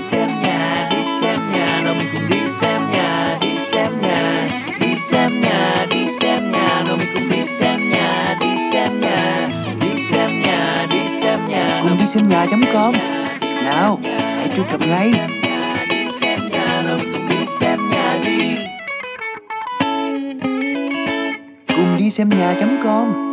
xem nhà đi xem nhà nào mình cùng đi xem nhà đi xem nhà đi xem nhà đi xem nhà nào mình cùng đi xem nhà đi xem nhà đi xem nhà đi xem nhà cùng đi xem nhà com nào hãy truy cập ngay đi xem nhà nào mình cùng đi xem nhà đi cùng đi xem nhà com